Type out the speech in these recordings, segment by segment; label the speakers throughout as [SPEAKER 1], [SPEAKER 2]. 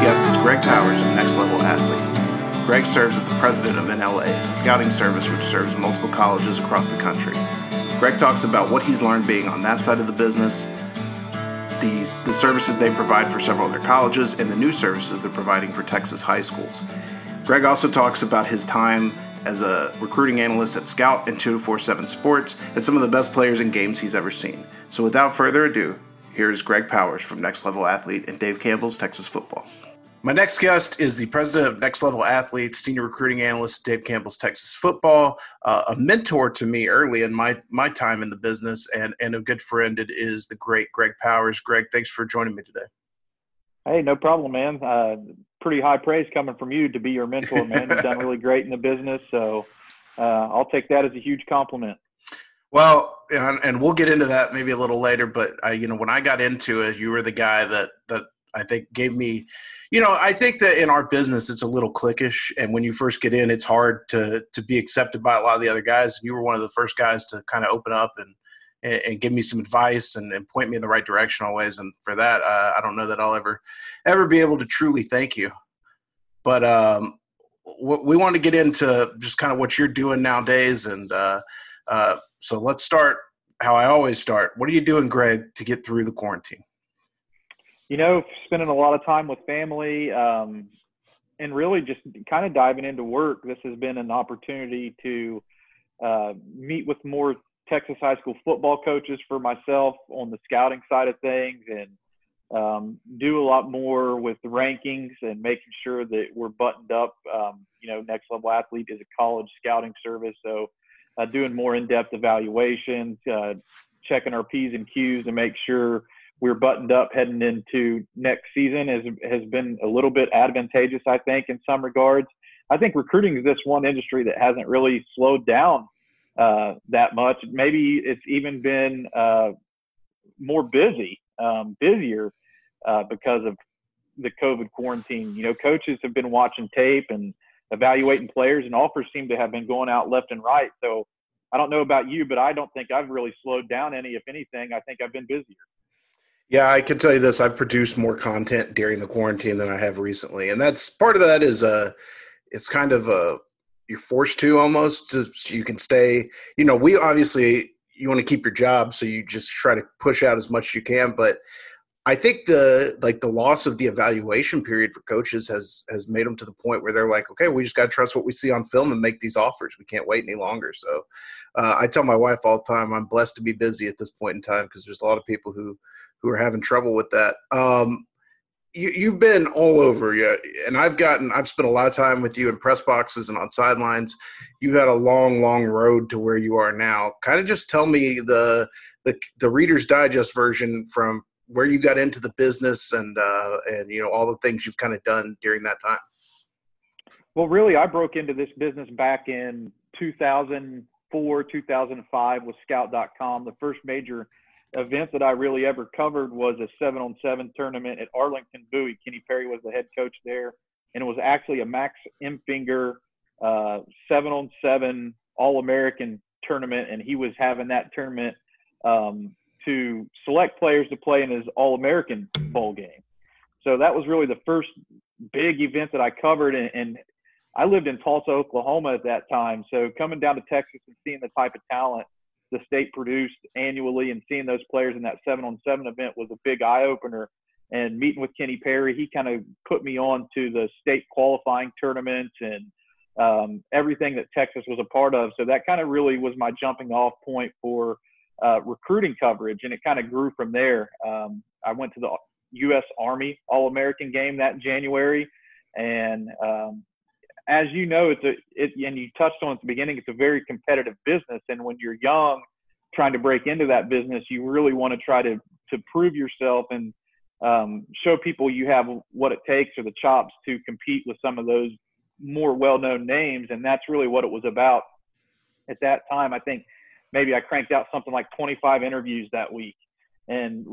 [SPEAKER 1] Guest is Greg Powers of Next Level Athlete. Greg serves as the president of NLA, a scouting service which serves multiple colleges across the country. Greg talks about what he's learned being on that side of the business, these, the services they provide for several other colleges, and the new services they're providing for Texas high schools. Greg also talks about his time as a recruiting analyst at Scout and 247 Sports and some of the best players and games he's ever seen. So without further ado, here's Greg Powers from Next Level Athlete and Dave Campbell's Texas Football. My next guest is the president of Next Level Athletes, senior recruiting analyst Dave Campbell's Texas Football, uh, a mentor to me early in my my time in the business, and and a good friend. It is the great Greg Powers. Greg, thanks for joining me today.
[SPEAKER 2] Hey, no problem, man. Uh, pretty high praise coming from you to be your mentor, man. You've done really great in the business, so uh, I'll take that as a huge compliment.
[SPEAKER 1] Well, and, and we'll get into that maybe a little later. But I, you know, when I got into it, you were the guy that that I think gave me, you know, I think that in our business it's a little cliquish, and when you first get in, it's hard to to be accepted by a lot of the other guys. And you were one of the first guys to kind of open up and and, give me some advice and, and, point me in the right direction always. And for that, uh, I don't know that I'll ever, ever be able to truly thank you. But um, we want to get into just kind of what you're doing nowadays. And uh, uh, so let's start how I always start. What are you doing, Greg, to get through the quarantine?
[SPEAKER 2] You know, spending a lot of time with family um, and really just kind of diving into work. This has been an opportunity to uh, meet with more Texas high school football coaches for myself on the scouting side of things and um, do a lot more with rankings and making sure that we're buttoned up. Um, you know, Next Level Athlete is a college scouting service, so uh, doing more in-depth evaluations, uh, checking our P's and Q's to make sure we're buttoned up heading into next season has has been a little bit advantageous, I think, in some regards. I think recruiting is this one industry that hasn't really slowed down uh, that much. Maybe it's even been uh, more busy, um, busier uh, because of the COVID quarantine. You know, coaches have been watching tape and evaluating players, and offers seem to have been going out left and right. So I don't know about you, but I don't think I've really slowed down any. If anything, I think I've been busier.
[SPEAKER 1] Yeah, I can tell you this: I've produced more content during the quarantine than I have recently, and that's part of that is uh, it's kind of a you're forced to almost so you can stay you know we obviously you want to keep your job so you just try to push out as much as you can but i think the like the loss of the evaluation period for coaches has has made them to the point where they're like okay we just got to trust what we see on film and make these offers we can't wait any longer so uh, i tell my wife all the time i'm blessed to be busy at this point in time because there's a lot of people who who are having trouble with that um, you, you've been all over, yeah, and I've gotten I've spent a lot of time with you in press boxes and on sidelines. You've had a long, long road to where you are now. Kind of just tell me the the the Reader's Digest version from where you got into the business and uh, and you know all the things you've kind of done during that time.
[SPEAKER 2] Well, really, I broke into this business back in 2004, 2005 with Scout.com. The first major event that I really ever covered was a seven on seven tournament at Arlington Bowie. Kenny Perry was the head coach there, and it was actually a Max Emfinger uh, seven on seven All American tournament, and he was having that tournament um, to select players to play in his All American bowl game. So that was really the first big event that I covered, and, and I lived in Tulsa, Oklahoma at that time. So coming down to Texas and seeing the type of talent the state produced annually and seeing those players in that seven on seven event was a big eye opener. And meeting with Kenny Perry, he kind of put me on to the state qualifying tournaments and um, everything that Texas was a part of. So that kind of really was my jumping off point for uh, recruiting coverage, and it kind of grew from there. Um, I went to the U.S. Army All American game that January, and um, as you know, it's a it, and you touched on at the beginning, it's a very competitive business, and when you're young, trying to break into that business, you really want to try to to prove yourself and um, show people you have what it takes or the chops to compete with some of those more well-known names, and that's really what it was about. At that time. I think maybe I cranked out something like 25 interviews that week, and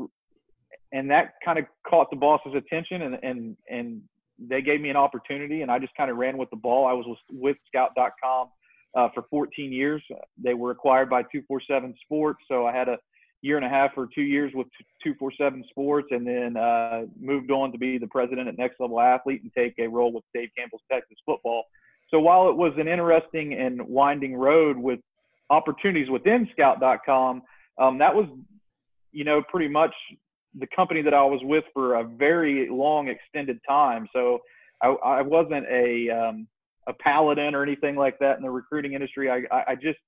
[SPEAKER 2] and that kind of caught the boss's attention, and and and they gave me an opportunity, and I just kind of ran with the ball. I was with, Scout.com uh, for 14 years. They were acquired by 247 Sports, so I had a year and a half or two years with 247 Sports, and then uh, moved on to be the president at Next Level Athlete and take a role with Dave Campbell's Texas Football. So while it was an interesting and winding road with opportunities within Scout.com, um, that was, you know, pretty much the company that I was with for a very long, extended time. So I, I wasn't a um, a paladin or anything like that in the recruiting industry. I, I just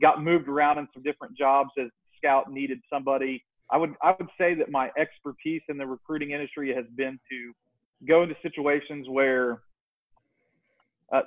[SPEAKER 2] got moved around in some different jobs as Scout needed somebody. I would I would say that my expertise in the recruiting industry has been to go into situations where uh,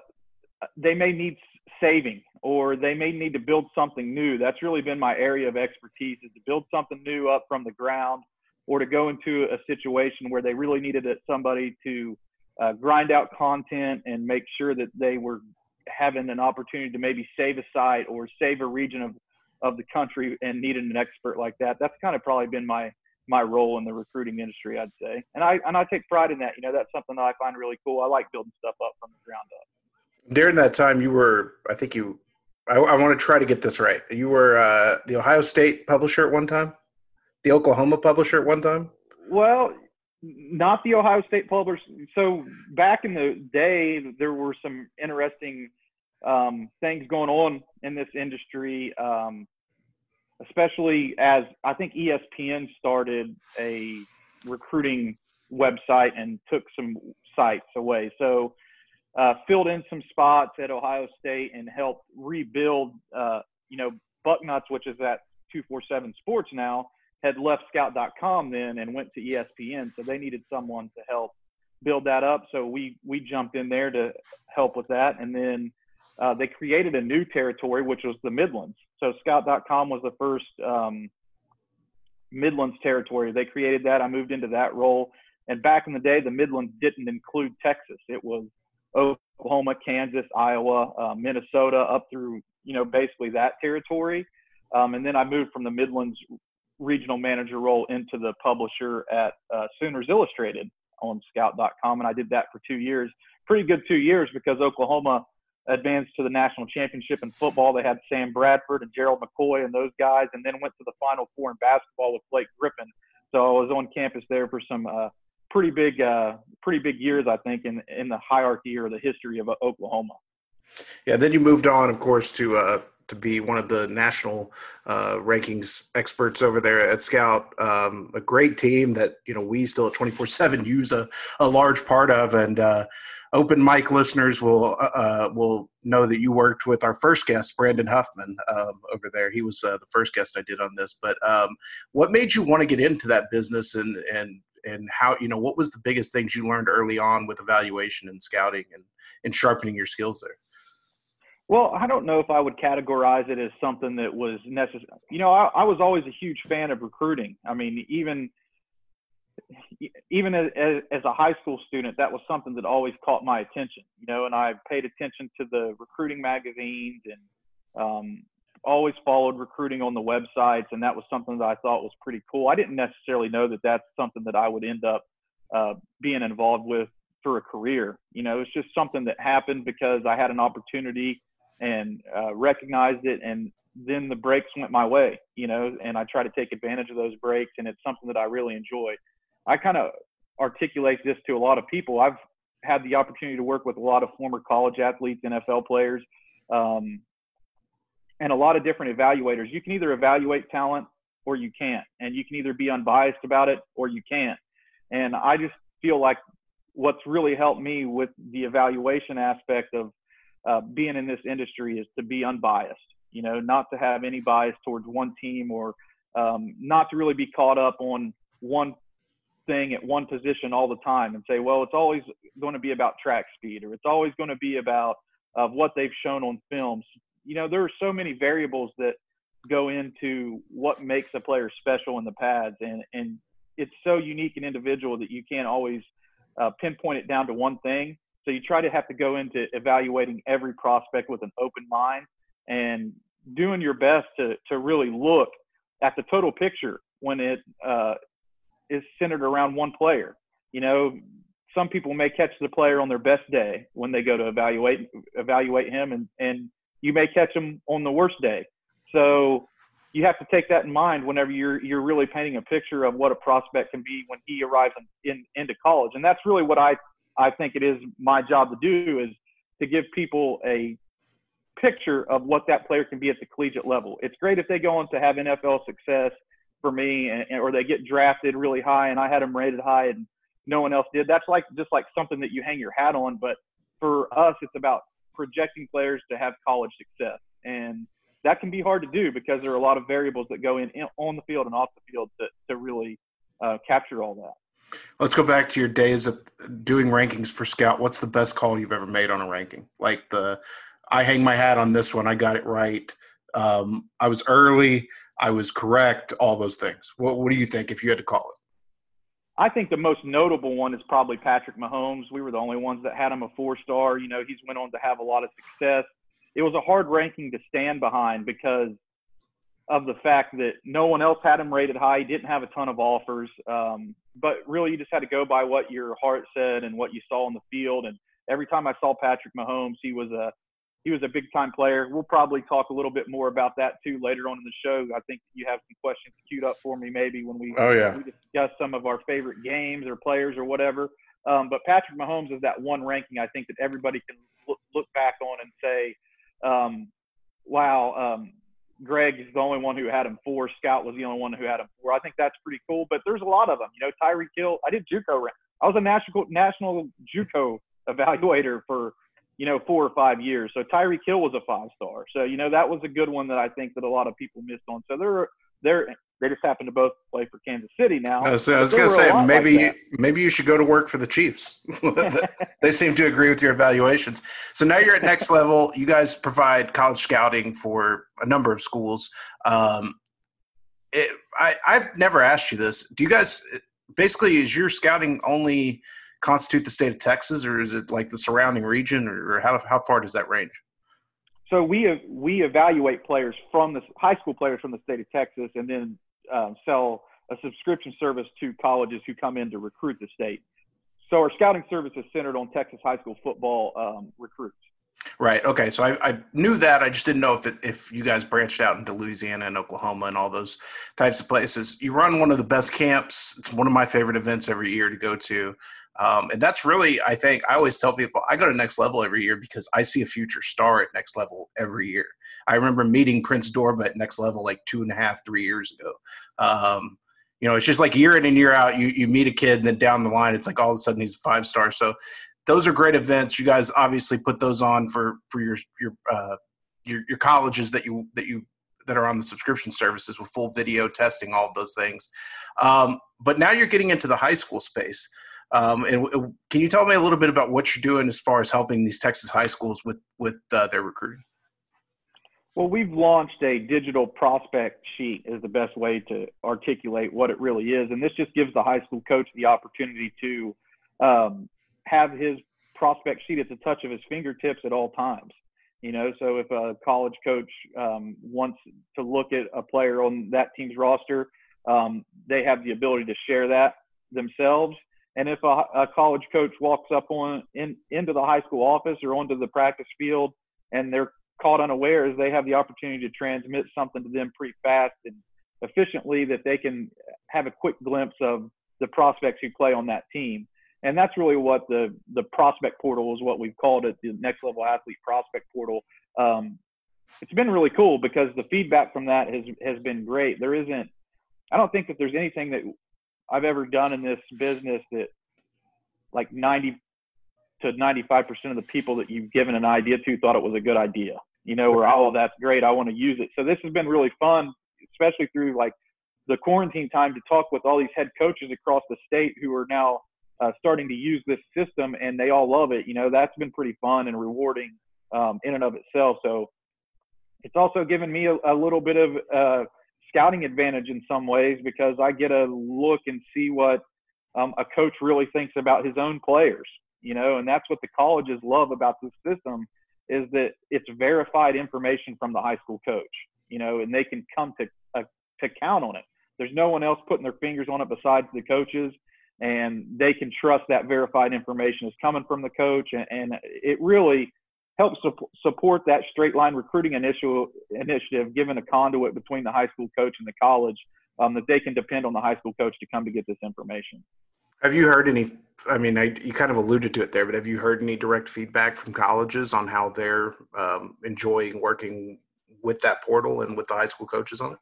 [SPEAKER 2] they may need saving or they may need to build something new. That's really been my area of expertise is to build something new up from the ground or to go into a situation where they really needed somebody to uh, grind out content and make sure that they were having an opportunity to maybe save a site or save a region of, of the country and needed an expert like that. That's kind of probably been my my role in the recruiting industry, I'd say. And I and I take pride in that. You know, that's something that I find really cool. I like building stuff up from the ground up.
[SPEAKER 1] During that time, you were, I think you, I, I want to try to get this right. You were uh, the Ohio State publisher at one time, the Oklahoma publisher at one time.
[SPEAKER 2] Well, not the Ohio State publisher. So back in the day, there were some interesting um, things going on in this industry, um, especially as I think ESPN started a recruiting website and took some sites away. So uh, filled in some spots at Ohio State and helped rebuild, uh, you know, Bucknuts, which is at 247 Sports now had left scout.com then and went to ESPN. So they needed someone to help build that up. So we, we jumped in there to help with that. And then uh, they created a new territory, which was the Midlands. So scout.com was the first um, Midlands territory. They created that. I moved into that role. And back in the day, the Midlands didn't include Texas. It was Oklahoma, Kansas, Iowa, uh, Minnesota, up through, you know, basically that territory. Um, and then I moved from the Midlands regional manager role into the publisher at uh, Sooners Illustrated on Scout.com, and I did that for two years. Pretty good two years because Oklahoma advanced to the national championship in football. They had Sam Bradford and Gerald McCoy and those guys, and then went to the Final Four in basketball with Blake Griffin. So I was on campus there for some uh, pretty big, uh, pretty big years, I think, in in the hierarchy or the history of uh, Oklahoma.
[SPEAKER 1] Yeah, then you moved on, of course, to uh, to be one of the national uh, rankings experts over there at Scout. Um, a great team that you know we still at twenty four seven use a, a large part of, and uh, open mic listeners will uh, uh, will know that you worked with our first guest, Brandon Huffman, um, over there. He was uh, the first guest I did on this. But um, what made you want to get into that business, and and and how you know what was the biggest things you learned early on with evaluation and scouting and and sharpening your skills there?
[SPEAKER 2] Well, I don't know if I would categorize it as something that was necessary. You know, I, I, was always a huge fan of recruiting. I mean, even even as, as, a high school student, that was something that always caught my attention. You know, and I paid attention to the recruiting magazines and um, always followed recruiting on the websites, and that was something that I thought was pretty cool. I didn't necessarily know that that's something that I would end up uh, being involved with for a career. You know, it's just something that happened because I had an opportunity and uh, recognized it and then the breaks went my way you know and i try to take advantage of those breaks and it's something that i really enjoy. I kind of articulate this to a lot of people. I've had the opportunity to work with a lot of former college athletes nfl players um, and a lot of different evaluators. You can either evaluate talent or you can't and you can either be unbiased about it or you can't. And i just feel like what's really helped me with the evaluation aspect of uh, being in this industry is to be unbiased, you know, not to have any bias towards one team or um, not to really be caught up on one thing at one position all the time and say, well, it's always going to be about track speed or it's always going to be about of what they've shown on films. You know, there are so many variables that go into what makes a player special in the pads, and and it's so unique and individual that you can't always uh, pinpoint it down to one thing. So you try to have to go into evaluating every prospect with an open mind and doing your best to to really look at the total picture when it uh, is centered around one player. You know, some people may catch the player on their best day when they go to evaluate evaluate him, and and you may catch him on the worst day. So you have to take that in mind whenever you're you're really painting a picture of what a prospect can be when he arrives in, in into college, and that's really what I I think it is my job to do is to give people a picture of what that player can be at the collegiate level. It's great if they go on to have NFL success for me, and, or they get drafted really high, and I had them rated high, and no one else did. That's like just like something that you hang your hat on. But for us, it's about projecting players to have college success, and that can be hard to do because there are a lot of variables that go in, in on the field and off the field to, to really uh, capture all that.
[SPEAKER 1] Let's go back to your days of doing rankings for Scout. What's the best call you've ever made on a ranking? Like the, I hang my hat on this one. I got it right. Um, I was early. I was correct. All those things. What, what do you think if you had to call it?
[SPEAKER 2] I think the most notable one is probably Patrick Mahomes. We were the only ones that had him a four star. You know, he's went on to have a lot of success. It was a hard ranking to stand behind because of the fact that no one else had him rated high. He didn't have a ton of offers. Um, but really, you just had to go by what your heart said and what you saw on the field. And every time I saw Patrick Mahomes, he was a he was a big time player. We'll probably talk a little bit more about that too later on in the show. I think you have some questions queued up for me maybe when we,
[SPEAKER 1] oh, yeah.
[SPEAKER 2] we discuss some of our favorite games or players or whatever. Um, but Patrick Mahomes is that one ranking I think that everybody can look, look back on and say, um, wow, um, Greg is the only one who had him four. Scout was the only one who had him four. I think that's pretty cool. But there's a lot of them. You know, Tyreek Hill. I did JUCO. I was a national national JUCO evaluator for you know, four or five years. So Tyreek Hill was a five star. So, you know, that was a good one that I think that a lot of people missed on. So they're, they're, they just happen to both play for Kansas City now.
[SPEAKER 1] So I was, going to say maybe like maybe you should go to work for the Chiefs. they seem to agree with your evaluations. So now you're at next level. You guys provide college scouting for a number of schools. Um, it, I I've never asked you this. Do you guys basically is your scouting only constitute the state of Texas, or is it like the surrounding region, or how how far does that range?
[SPEAKER 2] So we we evaluate players from the high school players from the state of Texas, and then um, sell a subscription service to colleges who come in to recruit the state. So our scouting service is centered on Texas high school football um, recruits.
[SPEAKER 1] Right. Okay. So I, I, knew that. I just didn't know if it, if you guys branched out into Louisiana and Oklahoma and all those types of places. You run one of the best camps. It's one of my favorite events every year to go to. Um, and that's really, I think, I always tell people I go to next level every year because I see a future star at next level every year. I remember meeting Prince Dorbah at next level like two and a half, three years ago. Um, you know, it's just like year in and year out, you, you meet a kid and then down the line, it's like all of a sudden he's a five star. So those are great events. You guys obviously put those on for, for your, your, uh, your, your colleges that you, that you, that are on the subscription services with full video testing, all of those things. Um, but now you're getting into the high school space. Um, and w- can you tell me a little bit about what you're doing as far as helping these Texas high schools with with uh, their recruiting?
[SPEAKER 2] Well, we've launched a digital prospect sheet is the best way to articulate what it really is, and this just gives the high school coach the opportunity to um, have his prospect sheet at the touch of his fingertips at all times. You know, so if a college coach um, wants to look at a player on that team's roster, um, they have the ability to share that themselves and if a, a college coach walks up on in, into the high school office or onto the practice field and they're caught unawares, they have the opportunity to transmit something to them pretty fast and efficiently that they can have a quick glimpse of the prospects who play on that team. And that's really what the the prospect portal is what we've called it, the next level athlete prospect portal. Um, it's been really cool because the feedback from that has has been great. There isn't I don't think that there's anything that I've ever done in this business that like 90 to 95% of the people that you've given an idea to thought it was a good idea, you know, or, oh, that's great. I want to use it. So this has been really fun, especially through like the quarantine time to talk with all these head coaches across the state who are now uh, starting to use this system and they all love it. You know, that's been pretty fun and rewarding um, in and of itself. So it's also given me a, a little bit of uh, scouting advantage in some ways because I get a look and see what um, a coach really thinks about his own players. You know, and that's what the colleges love about this system is that it's verified information from the high school coach. You know, and they can come to uh, to count on it. There's no one else putting their fingers on it besides the coaches, and they can trust that verified information is coming from the coach, and, and it really helps su- support that straight line recruiting initiative, initiative, given a conduit between the high school coach and the college um, that they can depend on the high school coach to come to get this information.
[SPEAKER 1] Have you heard any? I mean, I, you kind of alluded to it there, but have you heard any direct feedback from colleges on how they're um, enjoying working with that portal and with the high school coaches on it?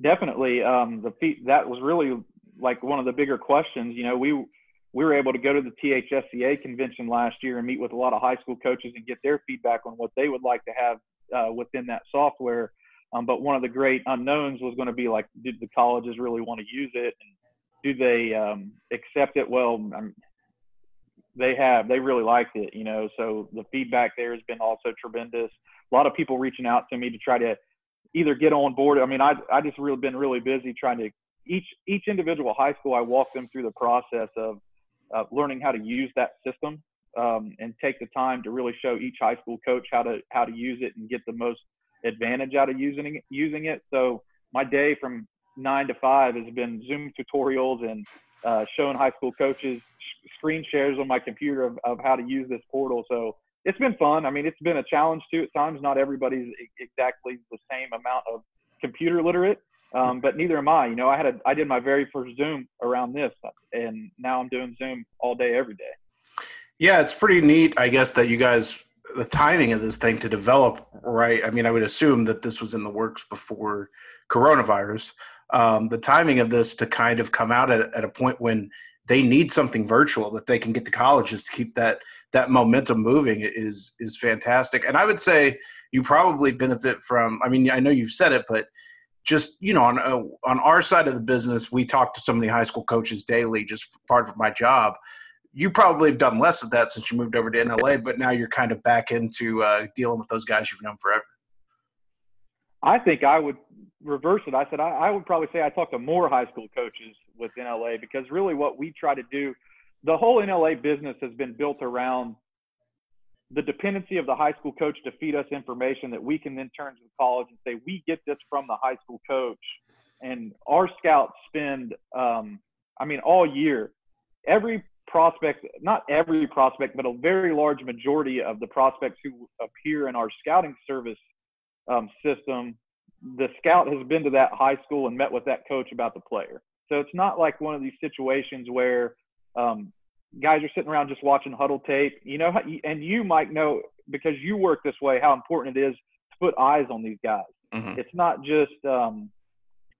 [SPEAKER 2] Definitely. Um, the feed, that was really like one of the bigger questions. You know, we we were able to go to the THSCA convention last year and meet with a lot of high school coaches and get their feedback on what they would like to have uh, within that software. Um, but one of the great unknowns was going to be like, did the colleges really want to use it? And do they um, accept it? Well, um, they have. They really liked it, you know. So the feedback there has been also tremendous. A lot of people reaching out to me to try to either get on board. I mean, I I just really been really busy trying to each each individual high school. I walk them through the process of uh, learning how to use that system um, and take the time to really show each high school coach how to how to use it and get the most advantage out of using using it. So my day from nine to five has been Zoom tutorials and uh, showing high school coaches screen shares on my computer of, of how to use this portal. So it's been fun. I mean, it's been a challenge too at times. Not everybody's exactly the same amount of computer literate, um, but neither am I. You know, I had a I did my very first Zoom around this, and now I'm doing Zoom all day, every day.
[SPEAKER 1] Yeah, it's pretty neat, I guess, that you guys the timing of this thing to develop right. I mean, I would assume that this was in the works before coronavirus. Um, the timing of this to kind of come out at, at a point when they need something virtual that they can get to colleges to keep that that momentum moving is is fantastic. And I would say you probably benefit from. I mean, I know you've said it, but just you know on uh, on our side of the business we talk to so many high school coaches daily just part of my job you probably have done less of that since you moved over to nla but now you're kind of back into uh, dealing with those guys you've known forever
[SPEAKER 2] i think i would reverse it. I said I, I would probably say i talk to more high school coaches with nla because really what we try to do the whole nla business has been built around the dependency of the high school coach to feed us information that we can then turn to the college and say we get this from the high school coach. And our scouts spend um, i mean all year every prospect not every prospect but a very large majority of the prospects who appear in our scouting service um, system the scout has been to that high school and met with that coach about the player so it's not like one of these situations where um, guys are sitting around just watching Hudl tape. You know, and you might know because you work this way how important it is to put eyes on these guys. Mm-hmm. It's not just um,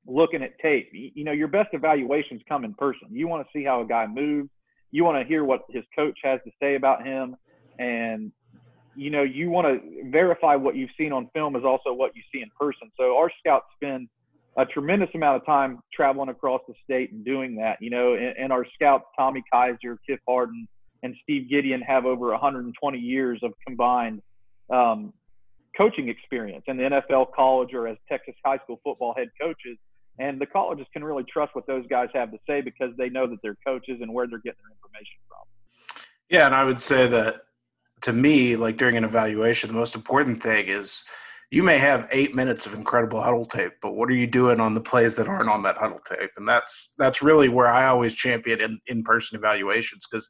[SPEAKER 2] looking at tape. You know, your best evaluations come in person. You want to see how a guy moves. You want to hear what his coach has to say about him, and you know, you want to verify what you've seen on film is also what you see in person. So our scouts spend a tremendous amount of time traveling across the state and doing that. You know, and, and our scouts, Tommy Kaiser, Kip Harden, and Steve Gideon have over 120 years of combined um, coaching experience in the NFL, college, or as Texas high school football head coaches. And the colleges can really trust what those guys have to say because they know that they're coaches and where they're getting their information from.
[SPEAKER 1] Yeah, and I would say that to me, like during an evaluation, the most important thing is – you may have eight minutes of incredible Hudl tape, but what are you doing on the plays that aren't on that Hudl tape? And that's that's really where I always champion in in person evaluations because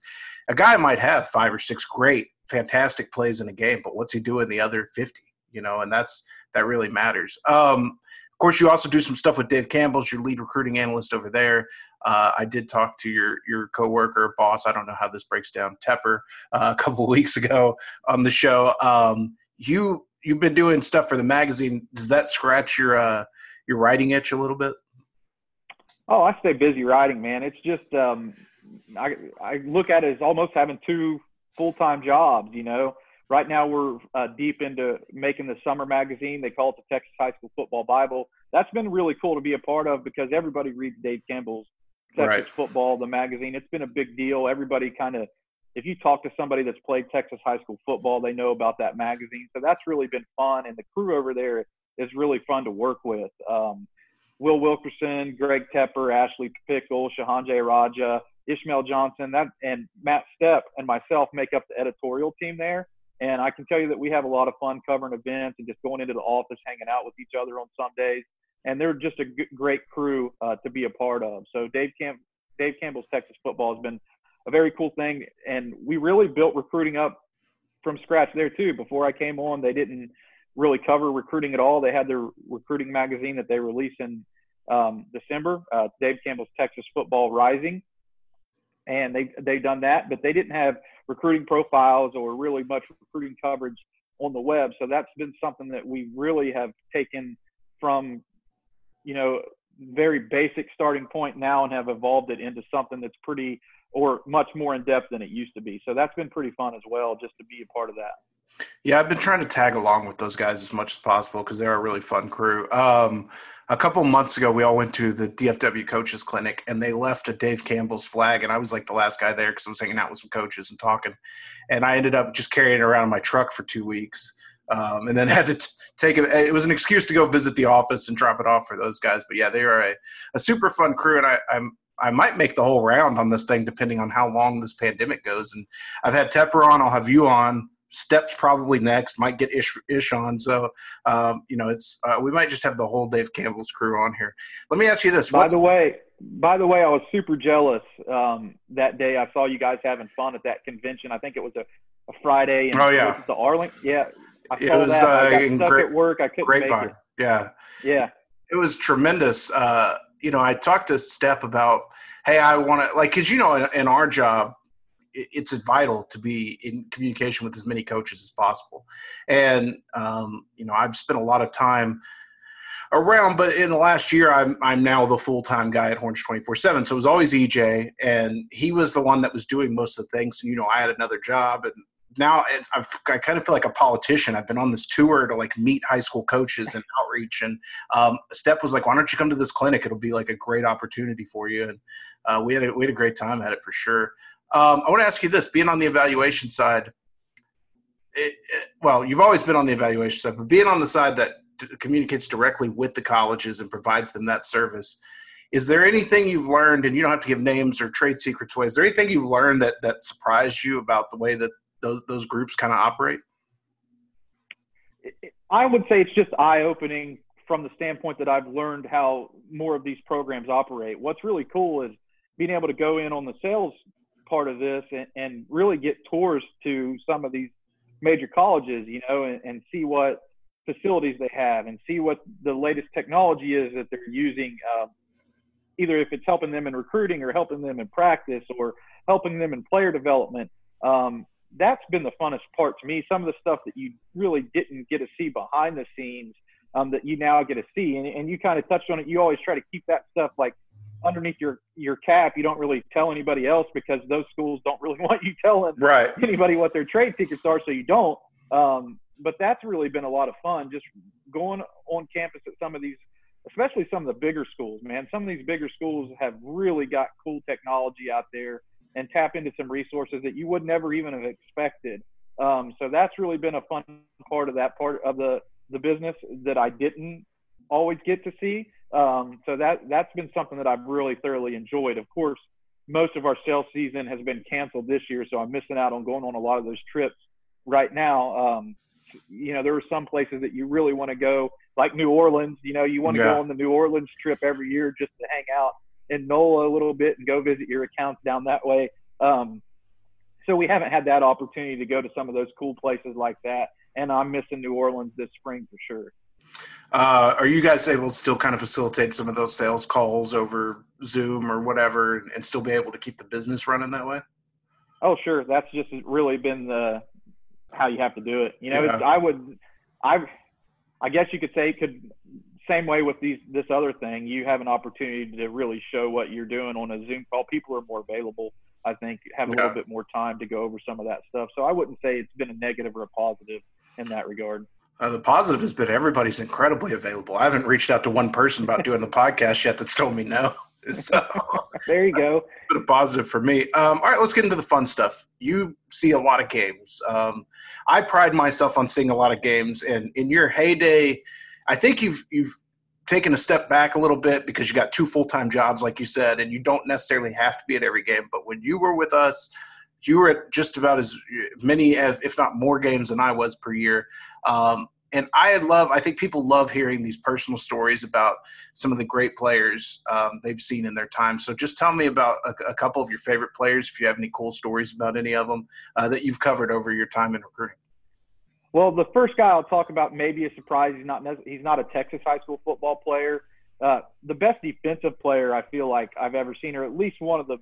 [SPEAKER 1] a guy might have five or six great, fantastic plays in a game, but what's he doing the other fifty? You know, and that's that really matters. Um, of course, you also do some stuff with Dave Campbell's your lead recruiting analyst over there. Uh, I did talk to your your coworker, boss. I don't know how this breaks down, Tepper, uh, a couple weeks ago on the show. Um, you you've been doing stuff for the magazine. Does that scratch your uh, your writing itch a little bit?
[SPEAKER 2] Oh, I stay busy writing, man. It's just um, I I look at it as almost having two full time jobs. You know, right now we're uh, deep into making the summer magazine. They call it the Texas High School Football Bible. That's been really cool to be a part of because everybody reads Dave Campbell's Texas
[SPEAKER 1] Right.
[SPEAKER 2] Football, the magazine. It's been a big deal. Everybody kind of, if you talk to somebody that's played Texas high school football, they know about that magazine. So that's really been fun, and the crew over there is really fun to work with. Um, Will Wilkerson, Greg Tepper, Ashley Pickle, Shehan Jeyarajah, Ishmael Johnson, that and Matt Stepp and myself make up the editorial team there. And I can tell you that we have a lot of fun covering events and just going into the office, hanging out with each other on some days. And they're just a g- great crew uh, to be a part of. So Dave Camp, Dave Campbell's Texas football has been a very cool thing, and we really built recruiting up from scratch there too. Before I came on, they didn't really cover recruiting at all. They had their recruiting magazine that they released in um, December, uh, Dave Campbell's Texas Football Rising, and they they done that, but they didn't have recruiting profiles or really much recruiting coverage on the web. So that's been something that we really have taken from, you know, very basic starting point now and have evolved it into something that's pretty or much more in depth than it used to be. So that's been pretty fun as well, just to be a part of that.
[SPEAKER 1] Yeah, I've been trying to tag along with those guys as much as possible because they're a really fun crew. Um, a couple months ago, we all went to the DFW coaches clinic, and they left a Dave Campbell's flag, and I was like the last guy there because I was hanging out with some coaches and talking, and I ended up just carrying it around in my truck for two weeks, um, and then had to t- take it. It was an excuse to go visit the office and drop it off for those guys. But yeah, they are a, a super fun crew, and I, I'm I might make the whole round on this thing depending on how long this pandemic goes. And I've had Tepper on, I'll have you on. Steps probably next. Might get Ish, Ish on. So um, you know, it's uh, we might just have the whole Dave Campbell's crew on here. Let me ask you this:
[SPEAKER 2] By the way, by the way, I was super jealous um, that day. I saw you guys having fun at that convention. I think it was a, a Friday. And
[SPEAKER 1] Oh, yeah.
[SPEAKER 2] it the Arlington. Yeah, I
[SPEAKER 1] It was,
[SPEAKER 2] that.
[SPEAKER 1] uh,
[SPEAKER 2] I got stuck
[SPEAKER 1] Grape-
[SPEAKER 2] at work. I couldn't make
[SPEAKER 1] Grapevine?
[SPEAKER 2] it.
[SPEAKER 1] Yeah,
[SPEAKER 2] Yeah,
[SPEAKER 1] it was tremendous. Uh, you know, I talked to Stepp about, hey, I want to like, because you know, in, in our job, it's vital to be in communication with as many coaches as possible. And um, you know, I've spent a lot of time around, but in the last year, I'm I'm now the full time guy at Horns twenty four seven. So it was always EJ, and he was the one that was doing most of the things. And you know, I had another job, and now I've, I kind of feel like a politician. I've been on this tour to like meet high school coaches and outreach. And um, Stepp was like, "Why don't you come to this clinic? It'll be like a great opportunity for you." And uh, we had a, we had a great time at it for sure. Um, I want to ask you this: being on the evaluation side, it, it- well, you've always been on the evaluation side, but being on the side that d- communicates directly with the colleges and provides them that service. Is there anything you've learned, and you don't have to give names or trade secrets away? Is there anything you've learned that that surprised you about the way that those those groups kind of operate?
[SPEAKER 2] I would say it's just eye opening from the standpoint that I've learned how more of these programs operate. What's really cool is being able to go in on the sales part of this and, and really get tours to some of these major colleges, you know, and, and see what facilities they have and see what the latest technology is that they're using. Um, either if it's helping them in recruiting or helping them in practice or helping them in player development. Um, that's been the funnest part to me. Some of the stuff that you really didn't get to see behind the scenes um, that you now get to see, and, and you kind of touched on it. You always try to keep that stuff like underneath your your cap. You don't really tell anybody else because those schools don't really want you telling
[SPEAKER 1] Right.
[SPEAKER 2] anybody what their trade secrets are, so you don't. Um, but that's really been a lot of fun, just going on campus at some of these, especially some of the bigger schools. Man, some of these bigger schools have really got cool technology out there and tap into some resources that you would never even have expected. Um, so that's really been a fun part of that part of the the business that I didn't always get to see. Um, so that that's been something that I've really thoroughly enjoyed. Of course, most of our sales season has been canceled this year, so I'm missing out on going on a lot of those trips right now. Um, you know, there are some places that you really want to go, like New Orleans. You know, you want to
[SPEAKER 1] Yeah.
[SPEAKER 2] go on the New Orleans trip every year just to hang out in NOLA a little bit and go visit your accounts down that way. Um, so we haven't had that opportunity to go to some of those cool places like that. And I'm missing New Orleans this spring for sure.
[SPEAKER 1] Uh, are you guys able to still kind of facilitate some of those sales calls over Zoom or whatever, and- still be able to keep the business running that way?
[SPEAKER 2] Oh, sure. That's just really been the how you have to do it. You know,
[SPEAKER 1] Yeah.
[SPEAKER 2] it's, I would, I, I guess you could say it could same way with these this other thing. You have an opportunity to really show what you're doing on a Zoom call. People are more available I think, have a
[SPEAKER 1] Yeah.
[SPEAKER 2] little bit more time to go over some of that stuff. So I wouldn't say it's been a negative or a positive in that regard.
[SPEAKER 1] Uh, the positive has been everybody's incredibly available. I haven't reached out to one person about doing the podcast yet that's told me no. So
[SPEAKER 2] There you go.
[SPEAKER 1] it's been a positive for me. Um, all right, let's get into the fun stuff. You see a lot of games. Um, I pride myself on seeing a lot of games, and in your heyday, I think you've you've taken a step back a little bit because you got two full time jobs, like you said, and you don't necessarily have to be at every game. But when you were with us, you were at just about as many, as, if not more, games than I was per year. Um, and I love, I think people love hearing these personal stories about some of the great players um, they've seen in their time. So just tell me about a, a, couple of your favorite players, if you have any cool stories about any of them uh, that you've covered over your time in recruiting.
[SPEAKER 2] Well, the first guy I'll talk about maybe a surprise. He's not he's not a Texas high school football player. Uh, the best defensive player I feel like I've ever seen, or at least one of the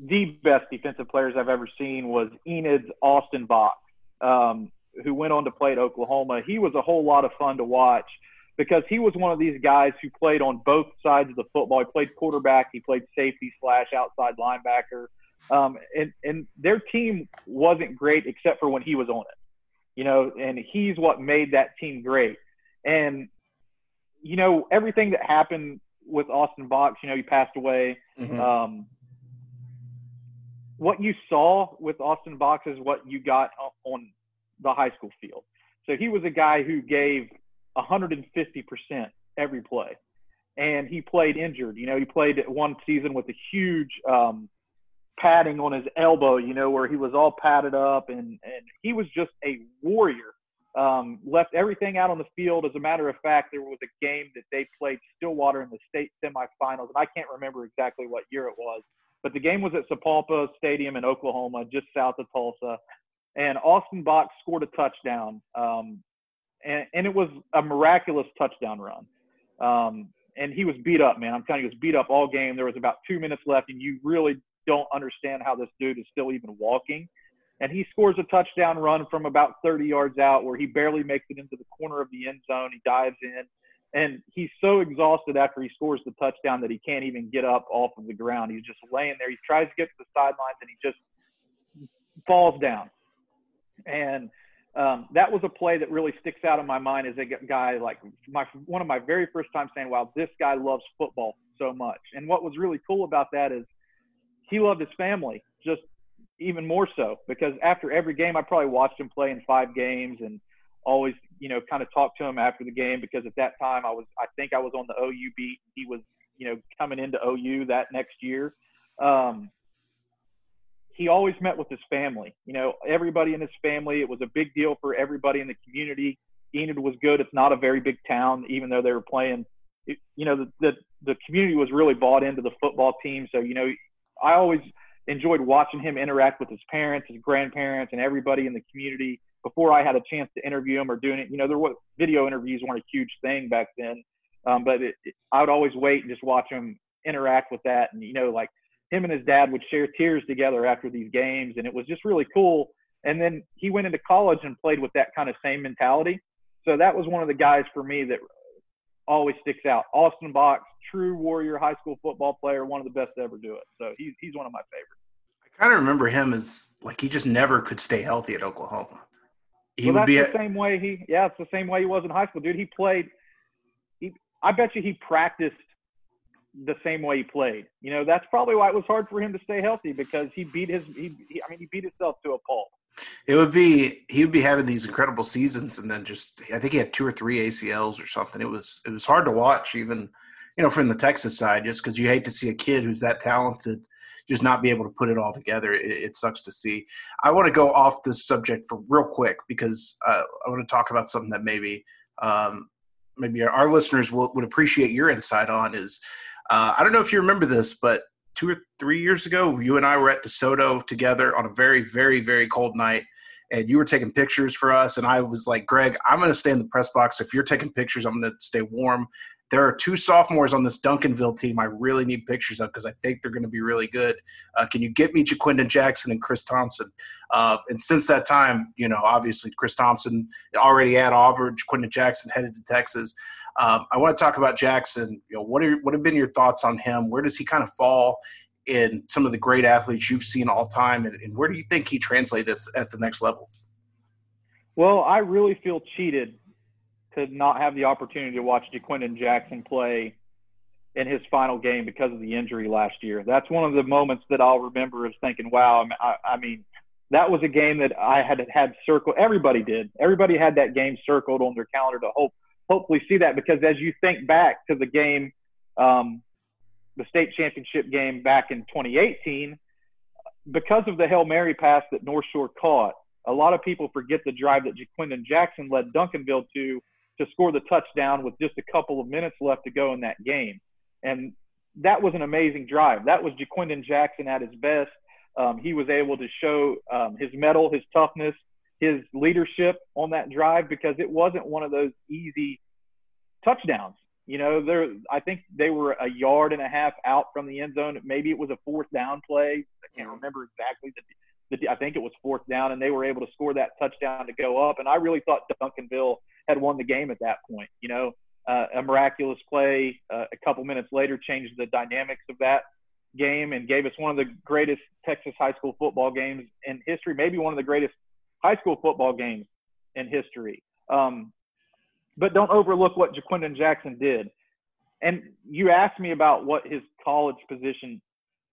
[SPEAKER 2] the best defensive players I've ever seen, was Enid's Austin Box. Um, who went on to play at Oklahoma, he was a whole lot of fun to watch because he was one of these guys who played on both sides of the football. He played quarterback, he played safety slash outside linebacker, um, and and their team wasn't great except for when he was on it, you know. And he's what made that team great. And you know everything that happened with Austin Box. you know, he passed away.
[SPEAKER 1] Mm-hmm.
[SPEAKER 2] Um, what you saw with Austin Box is what you got on the high school field. So he was a guy who gave 150% every play. And he played injured. You know, he played one season with a huge um, padding on his elbow, you know, where he was all padded up. And, and he was just a warrior. Um, left everything out on the field. As a matter of fact, there was a game that they played Stillwater in the state semifinals. And I can't remember exactly what year it was. But the game was at Sapulpa Stadium in Oklahoma, just south of Tulsa and Austin Box scored a touchdown. Um, and, and, it was a miraculous touchdown run. Um, and he was beat up, man. I'm telling you, he was beat up all game. There was about two minutes left, and you really don't understand how this dude is still even walking. And he scores a touchdown run from about 30 yards out where he barely makes it into the corner of the end zone. He dives in, and he's so exhausted after he scores the touchdown that he can't even get up off of the ground. He's just laying there. He tries to get to the sidelines, and he just falls down and um, that was a play that really sticks out in my mind as a guy like my one of my very first times saying, "Wow, this guy loves football so much." And what was really cool about that is he loved his family just even more so because after every game, I probably watched him play in five games and always, you know, kind of talked to him after the game because at that time I was, I think I was on the OU beat. He was, you know, coming into OU that next year. Um, he always met with his family. You know, everybody in his family. It was a big deal for everybody in the community. Enid was good. It's not a very big town, even though they were playing. You know, the the, the community was really bought into the football team. So you know, I always enjoyed watching him interact with his parents, his grandparents, and everybody in the community. Before I had a chance to interview him or doing it, you know, there was video interviews weren't a huge thing back then. Um, but it, it, I would always wait and just watch him interact with that, and you know, like him and his dad would share tears together after these games, and it was just really cool. And then he went into college and played with that kind of same mentality. So that was one of the guys for me that always sticks out. Austin Box, true Warrior high school football player, one of the best to ever do it. So he's he's one of my favorites.
[SPEAKER 1] I kind of remember him as like he just never could stay healthy at Oklahoma.
[SPEAKER 2] He well, would that's be the a, same way he yeah, it's the same way he was in high school, dude. He played. He I bet you he practiced the same way he played. You know, that's probably why it was hard for him to stay healthy because he beat his. He, he, I mean, he beat himself to a pulp.
[SPEAKER 1] It would be he would be having these incredible seasons, and then just I think he had two or three ACLs or something. It was it was hard to watch, even you know from the Texas side, just because you hate to see a kid who's that talented just not be able to put it all together. It, it sucks to see. I want to go off this subject for real quick because uh, I want to talk about something that maybe um, maybe our, listeners will, would appreciate your insight on is uh, I don't know if you remember this, but two or three years ago, you and I were at DeSoto together on a very, very, very cold night, and you were taking pictures for us. And I was like, Greg, I'm going to stay in the press box. If you're taking pictures, I'm going to stay warm. There are two sophomores on this Duncanville team I really need pictures of because I think they're going to be really good. Uh, can you get me Ja'Quinden Jackson and Chris Thompson? Uh, and since that time, you know, obviously Chris Thompson already at Auburn, Ja'Quinden Jackson headed to Texas. Um, I want to talk about Jackson. You know, what are what have been your thoughts on him? Where does he kind of fall in some of the great athletes you've seen all time, and, and where do you think he translates at the next level?
[SPEAKER 2] Well, I really feel cheated to not have the opportunity to watch Ja'Quinden Jackson play in his final game because of the injury last year. That's one of the moments that I'll remember as thinking, wow, I, I mean, that was a game that I had had circled. Everybody did. Everybody had that game circled on their calendar to hope, hopefully see that because as you think back to the game, um, the state championship game back in 2018, because of the Hail Mary pass that North Shore caught, a lot of people forget the drive that Ja'Quinden Jackson led Duncanville to to score the touchdown with just a couple of minutes left to go in that game. And that was an amazing drive. That was Ja'Quinden Jackson at his best. Um, he was able to show um, his mettle, his toughness, his leadership on that drive because it wasn't one of those easy touchdowns. You know, there I think they were a yard and a half out from the end zone. Maybe it was a fourth down play. I can't remember exactly the, I think it was fourth down, and they were able to score that touchdown to go up. And I really thought Duncanville had won the game at that point. You know, uh, a miraculous play uh, a couple minutes later changed the dynamics of that game and gave us one of the greatest Texas high school football games in history, maybe one of the greatest high school football games in history. Um, but don't overlook what Ja'Quinden Jackson did. And you asked me about what his college position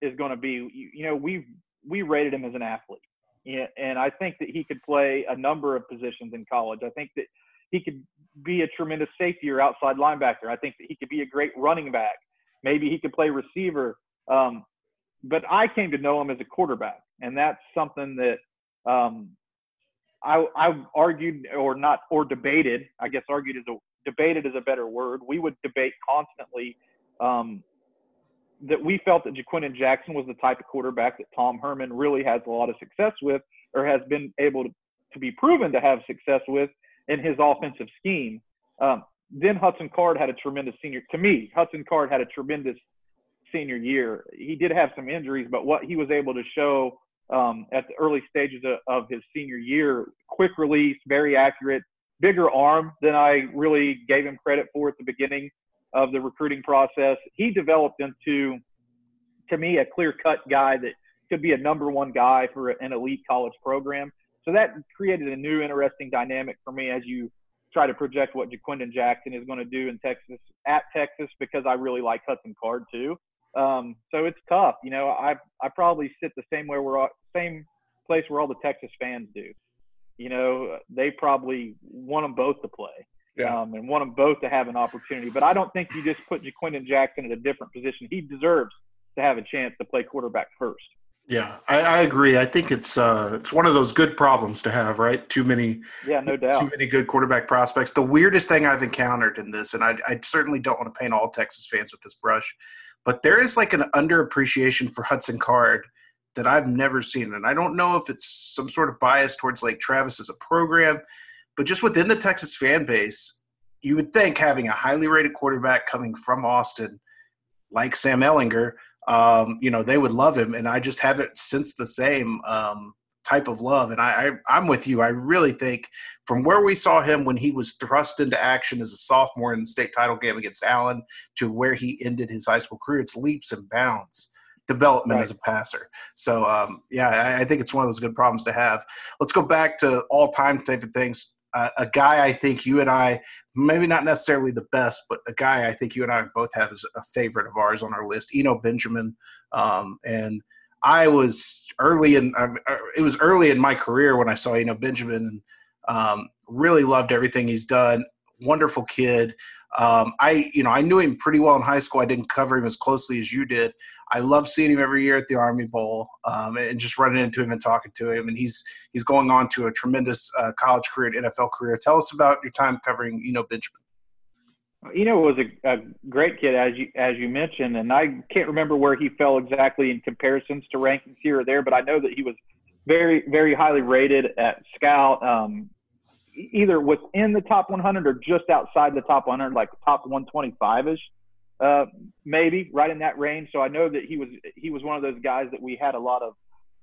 [SPEAKER 2] is going to be. You, you know, we we rated him as an athlete, and I think that he could play a number of positions in college. I think that he could be a tremendous safety or outside linebacker. I think that he could be a great running back. Maybe he could play receiver. Um, but I came to know him as a quarterback, and that's something that um, I, I argued or not or debated. I guess argued is a debated is a better word. We would debate constantly um, that we felt that Ja'Quinden Jackson was the type of quarterback that Tom Herman really has a lot of success with, or has been able to, to be proven to have success with in his offensive scheme. Um, then Hudson Card had a tremendous senior. To me, Hudson Card had a tremendous senior year. He did have some injuries, but what he was able to show um, at the early stages of, of, his senior year, quick release, very accurate, bigger arm than I really gave him credit for at the beginning of the recruiting process. He developed into, to me, a clear cut guy that could be a number one guy for an elite college program. So that created a new interesting dynamic for me as you try to project what Ja'Quinden Jackson is going to do in Texas at Texas because I really like Hudson Card too. Um, so it's tough. You know, I I probably sit the same way we're all, same place where all the Texas fans do. You know, they probably want them both to play. Yeah. Um, and want them both to have an opportunity. But I don't think you just put Ja'Quinden Jackson in a different position. He deserves to have a chance to play quarterback first.
[SPEAKER 1] Yeah, I, I, agree. I think it's uh, it's one of those good problems to have, right? Too many,
[SPEAKER 2] yeah, no doubt,
[SPEAKER 1] too many good quarterback prospects. The weirdest thing I've encountered in this, and I, I certainly don't want to paint all Texas fans with this brush, but there is like an underappreciation for Hudson Card that I've never seen, and I don't know if it's some sort of bias towards like Travis as a program, but just within the Texas fan base, you would think having a highly rated quarterback coming from Austin, like Sam Ehlinger, um, you know, they would love him. And I just haven't sensed the same um, type of love. And I, I, I'm with you. I really think from where we saw him when he was thrust into action as a sophomore in the state title game against Allen to where he ended his high school career, it's leaps and bounds development right. as a passer. So um, yeah, I, I, think it's one of those good problems to have. Let's go back to all time type of things a guy I think you and I, maybe not necessarily the best, but a guy I think you and I both have as a favorite of ours on our list, Eno Benjamin. Um, and I was early in, uh, it was early in my career when I saw Eno Benjamin and um, really loved everything he's done. Wonderful kid. Um, I, you know, I knew him pretty well in high school. I didn't cover him as closely as you did. I love seeing him every year at the Army Bowl um, and just running into him and talking to him. And he's he's going on to a tremendous uh, college career, and NFL career. Tell us about your time covering, Eno Benjamin.
[SPEAKER 2] Eno was a, a, great kid, as you as you mentioned, and I can't remember where he fell exactly in comparisons to rankings here or there, but I know that he was very very highly rated at Scout. Um, either within the top 100 or just outside the top 100, like top 125 ish, uh, maybe right in that range. So I know that he was he was one of those guys that we had a lot of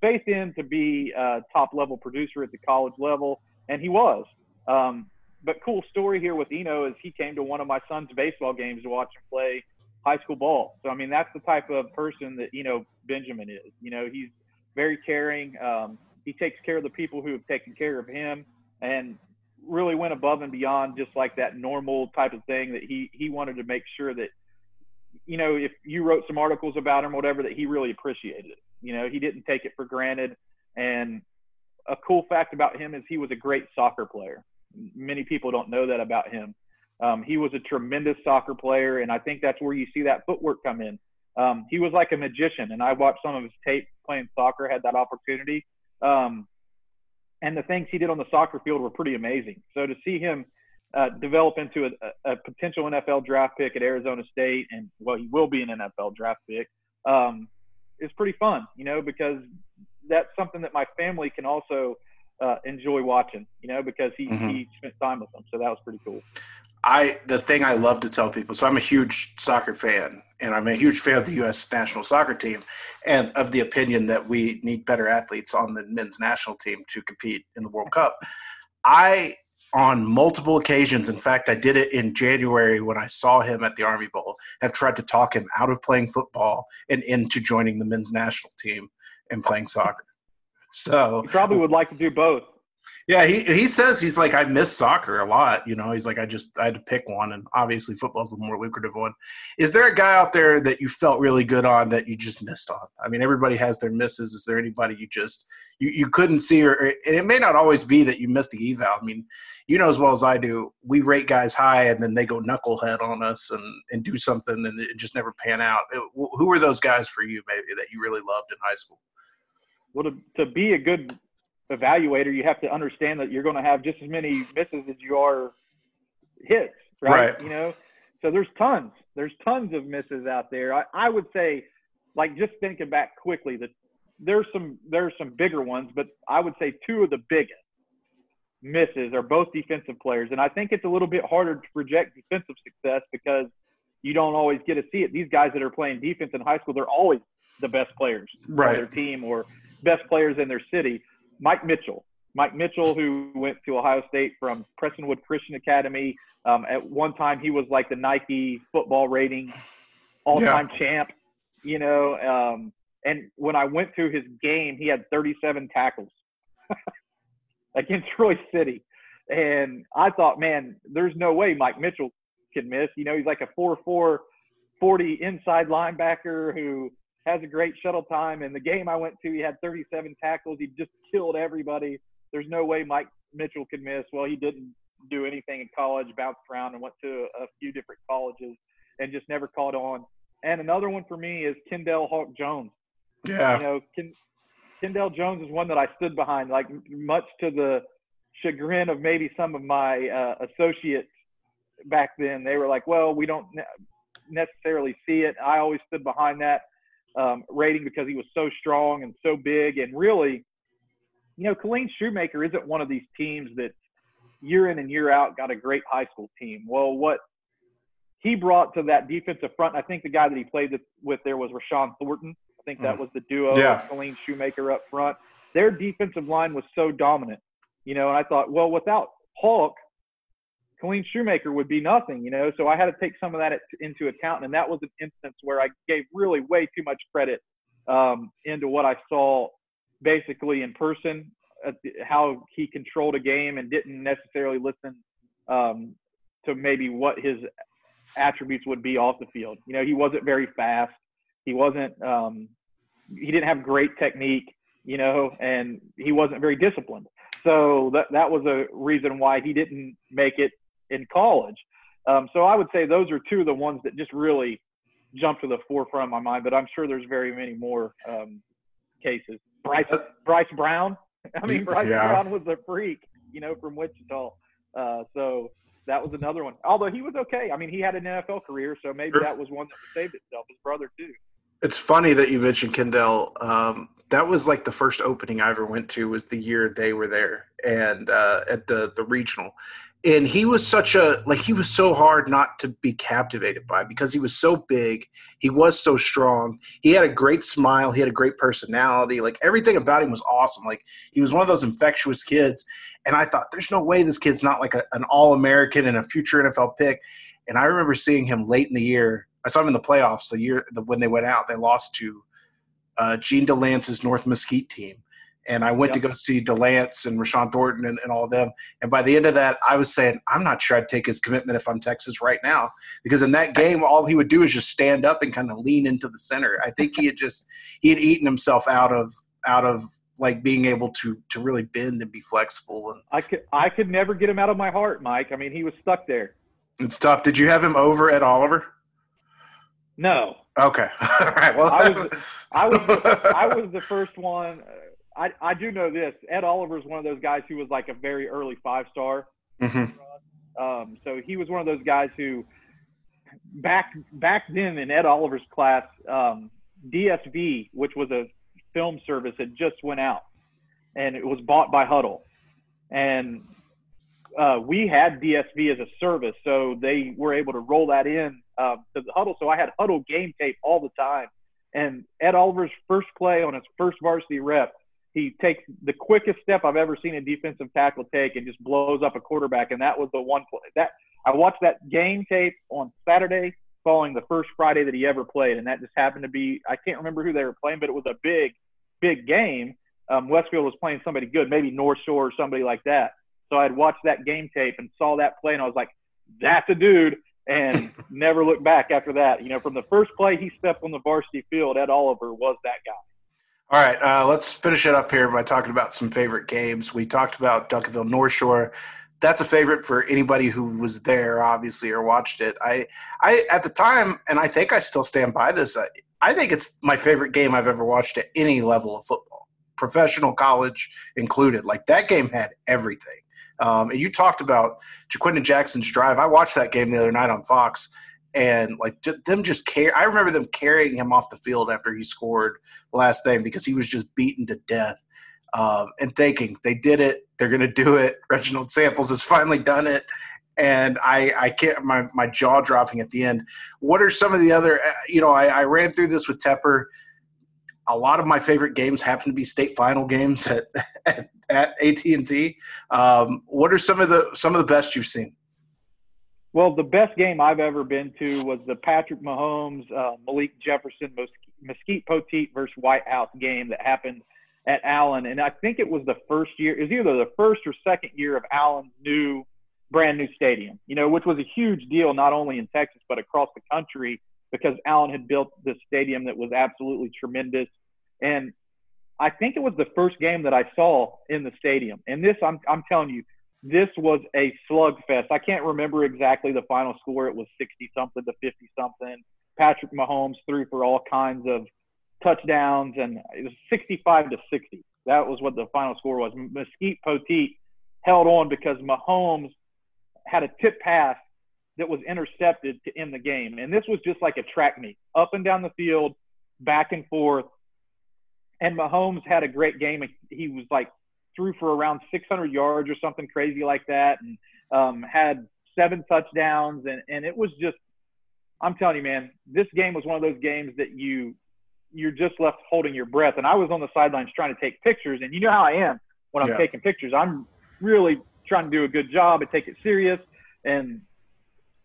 [SPEAKER 2] faith in to be a top level producer at the college level, and he was. Um, but cool story here with Eno is he came to one of my son's baseball games to watch him play high school ball. So I mean, that's the type of person that you know Benjamin is. You know, he's very caring. Um, he takes care of the people who have taken care of him, and really went above and beyond just like that normal type of thing that he he wanted to make sure that you know if you wrote some articles about him whatever that he really appreciated it you know he didn't take it for granted and a cool fact about him is he was a great soccer player many people don't know that about him um, he was a tremendous soccer player, and I think that's where you see that footwork come in. Um, he was like a magician, and I watched some of his tape playing soccer, had that opportunity. Um, and the things he did on the soccer field were pretty amazing. So to see him uh, develop into a, a, potential NFL draft pick at Arizona State, and well, he will be an NFL draft pick, um, is pretty fun, you know, because that's something that my family can also uh, enjoy watching, you know, because he, mm-hmm. he spent time with them. So that was pretty cool.
[SPEAKER 1] I the thing I love to tell people. So I'm a huge soccer fan, and I'm a huge fan of the U.S. national soccer team, and of the opinion that we need better athletes on the men's national team to compete in the World Cup. I, on multiple occasions, in fact, I did it in January when I saw him at the Army Bowl. Have tried to talk him out of playing football and into joining the men's national team and playing soccer. So
[SPEAKER 2] you probably would like to do both.
[SPEAKER 1] Yeah, he he says he's like I miss soccer a lot. You know, he's like I just I had to pick one, and obviously football's the more lucrative one. Is there a guy out there that you felt really good on that you just missed on? I mean, everybody has their misses. Is there anybody you just you, you couldn't see, or and it may not always be that you missed the eval. I mean, you know as well as I do, we rate guys high, and then they go knucklehead on us and and do something, and it just never pan out. Who were those guys for you, maybe that you really loved in high school?
[SPEAKER 2] Well, to, to be a good evaluator, you have to understand that you're going to have just as many misses as you are hits, right? right. You know, so there's tons, there's tons of misses out there. I, I would say, like just thinking back quickly, that there's some there's some bigger ones, but I would say two of the biggest misses are both defensive players, and I think it's a little bit harder to project defensive success because you don't always get to see it. These guys that are playing defense in high school, they're always the best players right. on their team or best players in their city. Mike Mitchell. Mike Mitchell, who went to Ohio State from Prestonwood Christian Academy. Um, at one time, he was like the Nike football rating all-time yeah. champ. You know, um, and when I went to his game, he had 37 tackles against Troy City, and I thought, man, there's no way Mike Mitchell can miss. You know, he's like a 4-4, 40 inside linebacker who has a great shuttle time. And the game I went to, he had 37 tackles. He just killed everybody. There's no way Mike Mitchell could miss. Well, he didn't do anything in college, bounced around and went to a few different colleges and just never caught on. And another one for me is Kendall Hawk Jones.
[SPEAKER 1] Yeah.
[SPEAKER 2] You know, Ken, Kendall Jones is one that I stood behind, like much to the chagrin of maybe some of my uh, associates back then. They were like, well, we don't necessarily see it. I always stood behind that um, rating because he was so strong and so big. And really, you know, Killeen Shoemaker isn't one of these teams that year in and year out got a great high school team. Well, what he brought to that defensive front, I think the guy that he played with there was Rashawn Thornton. I think that hmm. was the duo yeah. Killeen Shoemaker up front. Their defensive line was so dominant, you know, and I thought, well, without Hawk, Killeen Shoemaker would be nothing, you know. So I had to take some of that into account, and that was an instance where I gave really way too much credit um, into what I saw basically in person, how he controlled a game and didn't necessarily listen um, to maybe what his attributes would be off the field. You know, he wasn't very fast. He wasn't. Um, he didn't have great technique. You know, and he wasn't very disciplined. So that that was a reason why he didn't make it in college. Um, so I would say those are two of the ones that just really jump to the forefront of my mind. But I'm sure there's very many more um, cases. Bryce Bryce Brown. I mean, Bryce yeah. Brown was a freak, you know, from Wichita. Uh, so that was another one. Although he was okay. I mean, he had an NFL career, so maybe that was one that saved itself. His brother too.
[SPEAKER 1] It's funny that you mentioned Kendall. Um, that was like the first opening I ever went to. Was the year they were there and uh, at the the regional, and he was such a like he was so hard not to be captivated by because he was so big. He was so strong. He had a great smile. He had a great personality. Like everything about him was awesome. Like he was one of those infectious kids. And i thought there's no way this kid's not like a, an all-american and a future nfl pick. And i remember seeing him late in the year. I saw him in the playoffs the year the, when they went out. They lost to uh, Jean Delance's North Mesquite team, and I went yep. to go see Delance and Rashawn Thornton and, and all of them. And by the end of that, I was saying, I'm not sure I'd take his commitment if I'm Texas right now, because in that game, all he would do is just stand up and kind of lean into the center. I think he had just he had eaten himself out of out of like being able to to really bend and be flexible. And
[SPEAKER 2] I could I could never get him out of my heart, Mike. I mean, he was stuck there.
[SPEAKER 1] It's tough. Did you have him over at Oliver?
[SPEAKER 2] No.
[SPEAKER 1] Okay. All right. Well,
[SPEAKER 2] I was I was the, I was the first one. I I do know this. Ed Oliver is one of those guys who was like a very early five star. Mm-hmm. Um, so he was one of those guys who back back then in Ed Oliver's class, um, DSV, which was a film service, had just went out, and it was bought by Hudl, and uh, we had DSV as a service, so they were able to roll that in uh, to the Hudl. So I had Hudl game tape all the time. And Ed Oliver's first play on his first varsity rep, he takes the quickest step I've ever seen a defensive tackle take and just blows up a quarterback. And that was the one play that I watched that game tape on Saturday following the first Friday that he ever played. And that just happened to be, I can't remember who they were playing, but it was a big, big game. Um, Westfield was playing somebody good, maybe North Shore or somebody like that. So I'd watched that game tape and saw that play, and I was like, "That's a dude," and never looked back after that. You know, from the first play he stepped on the varsity field, Ed Oliver was that guy.
[SPEAKER 1] All right, uh, let's finish it up here by talking about some favorite games. We talked about Duncanville North Shore. That's a favorite for anybody who was there, obviously, or watched it. I, I at the time, and I think I still stand by this. I, I think it's my favorite game I've ever watched at any level of football, professional, college included. Like that game had everything. Um, and you talked about Ja'Quinden Jackson's drive. I watched that game the other night on Fox, and like them just care. I remember them carrying him off the field after he scored the last thing because he was just beaten to death. Um, and thinking they did it, they're going to do it. Reginald Samples has finally done it, and I, I can't. My my jaw dropping at the end. What are some of the other? Uh, you know, I, I ran through this with Tepper a lot of my favorite games happen to be state final games at at, at AT&T. Um, what are some of the some of the best you've seen?
[SPEAKER 2] Well, the best game I've ever been to was the Patrick Mahomes, uh, Malik Jefferson, Mesquite Poteet versus Whitehouse game that happened at Allen, and I think it was the first year. It was either the first or second year of Allen's new, brand new stadium. You know, which was a huge deal not only in Texas but across the country because Allen had built this stadium that was absolutely tremendous. And I think it was the first game that I saw in the stadium. And this, I'm, I'm telling you, this was a slugfest. I can't remember exactly the final score. It was 60 something to 50 something. Patrick Mahomes threw for all kinds of touchdowns, and it was 65 to 60. That was what the final score was. Mesquite Poteet held on because Mahomes had a tip pass that was intercepted to end the game. And this was just like a track meet, up and down the field, back and forth. And Mahomes had a great game. He was like threw for around 600 yards or something crazy like that, and um, had seven touchdowns. And and it was just, I'm telling you, man, this game was one of those games that you you're just left holding your breath. And I was on the sidelines trying to take pictures, and you know how I am when I'm yeah. taking pictures. I'm really trying to do a good job and take it serious. And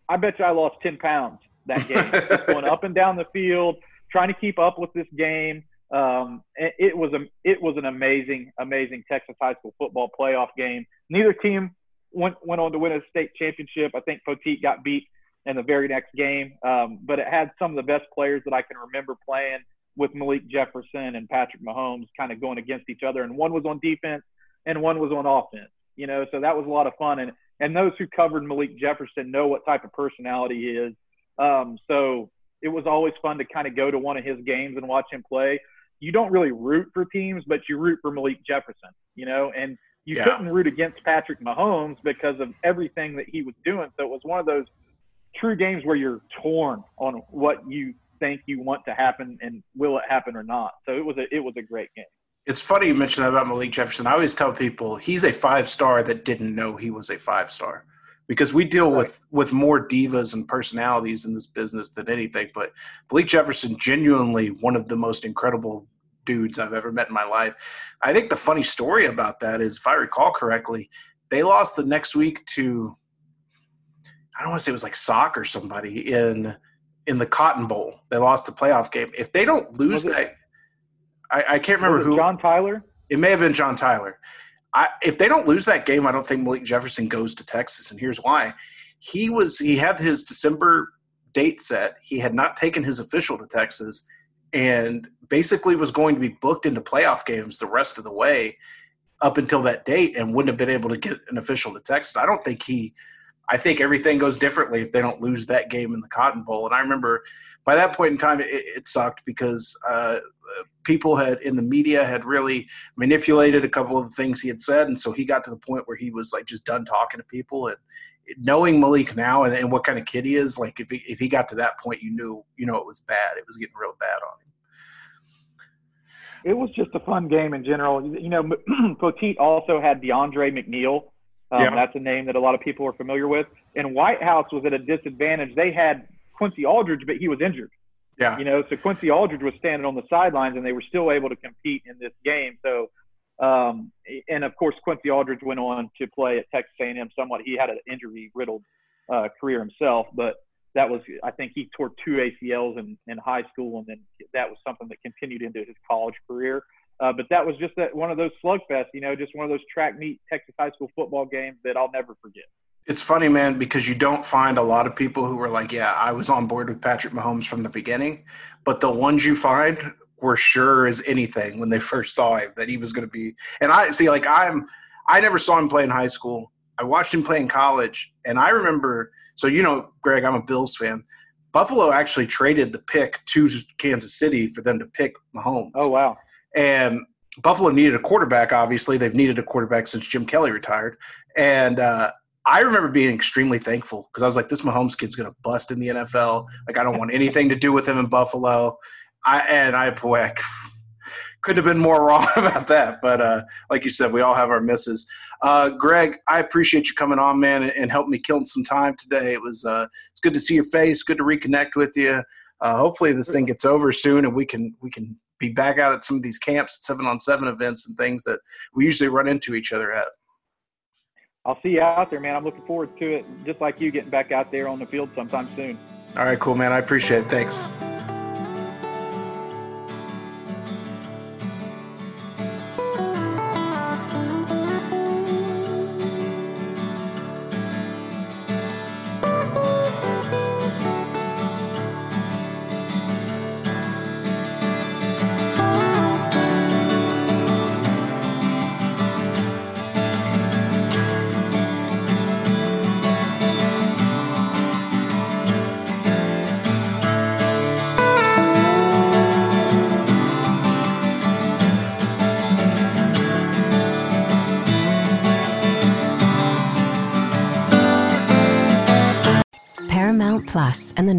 [SPEAKER 2] I bet you I lost 10 pounds that game, going up and down the field, trying to keep up with this game. Um, it, was a, it was an amazing, amazing Texas high school football playoff game. Neither team went went on to win a state championship. I think Poteet got beat in the very next game, um, but it had some of the best players that I can remember playing with Malik Jefferson and Patrick Mahomes, kind of going against each other, and one was on defense and one was on offense. You know, so that was a lot of fun. And and those who covered Malik Jefferson know what type of personality he is. Um, so it was always fun to kind of go to one of his games and watch him play. You don't really root for teams, but you root for Malik Jefferson, you know, and you yeah. couldn't root against Patrick Mahomes because of everything that he was doing. So it was one of those true games where you're torn on what you think you want to happen and will it happen or not. So it was a it was a great game.
[SPEAKER 1] It's funny you mentioned that about Malik Jefferson. I always tell people he's a five star that didn't know he was a five star because we deal right. with with more divas and personalities in this business than anything. But Malik Jefferson, genuinely one of the most incredible dudes I've ever met in my life. I think the funny story about that is, if I recall correctly, they lost the next week to I don't want to say it was like Sock or somebody in in the Cotton Bowl. They lost the playoff game. If they don't lose that, I, I can't remember who.
[SPEAKER 2] John Tyler.
[SPEAKER 1] It may have been John Tyler. I, if they don't lose that game, I don't think Malik Jefferson goes to Texas, and here's why. He was he had his December date set. He had not taken his official to Texas, and basically was going to be booked into playoff games the rest of the way up until that date, and wouldn't have been able to get an official to Texas. I don't think he. I think everything goes differently if they don't lose that game in the Cotton Bowl. And I remember by that point in time, it, it sucked because uh, people had in the media had really manipulated a couple of the things he had said, and so he got to the point where he was like just done talking to people. And knowing Malik now and, and what kind of kid he is, like if he, if he got to that point, you knew you know it was bad. It was getting real bad on him.
[SPEAKER 2] It was just a fun game in general. You know, Poteet also had DeAndre McNeal. Um,
[SPEAKER 1] Yeah.
[SPEAKER 2] That's a name that a lot of people are familiar with. And Whitehouse was at a disadvantage. They had Quincy Aldridge, but he was injured.
[SPEAKER 1] Yeah,
[SPEAKER 2] You know, so Quincy Aldridge was standing on the sidelines, and they were still able to compete in this game. So, um, and of course, Quincy Aldridge went on to play at Texas A&M. Somewhat, he had an injury-riddled uh, career himself, but that was, I think, he tore two ACLs in, in high school, and then that was something that continued into his college career. Uh, but that was just that one of those slugfests, you know, just one of those track meet Texas high school football games that I'll never forget.
[SPEAKER 1] It's funny, man, because you don't find a lot of people who were like, "Yeah, I was on board with Patrick Mahomes from the beginning," but the ones you find were sure as anything when they first saw him that he was going to be. And I see, like, I'm, I never saw him play in high school. I watched him play in college, and I remember. So you know, Greg, I'm a Bills fan. Buffalo actually traded the pick to Kansas City for them to pick Mahomes.
[SPEAKER 2] Oh wow,
[SPEAKER 1] And Buffalo needed a quarterback. Obviously, they've needed a quarterback since Jim Kelly retired. And uh, I remember being extremely thankful because I was like, "This Mahomes kid's going to bust in the NFL. Like, I don't want anything to do with him in Buffalo." I and I boy, I couldn't have been more wrong about that. But uh, like you said, we all have our misses. Uh, Greg, I appreciate you coming on, man, and, and helping me kill some time today. It was uh, it's good to see your face. Good to reconnect with you. Uh, hopefully, this thing gets over soon, and we can we can be back out at some of these camps, seven on seven events, and things that we usually run into each other at.
[SPEAKER 2] I'll see you out there, man. I'm looking forward to it. Just like you, getting back out there on the field sometime soon.
[SPEAKER 1] All right, cool, man. I appreciate it. Thanks.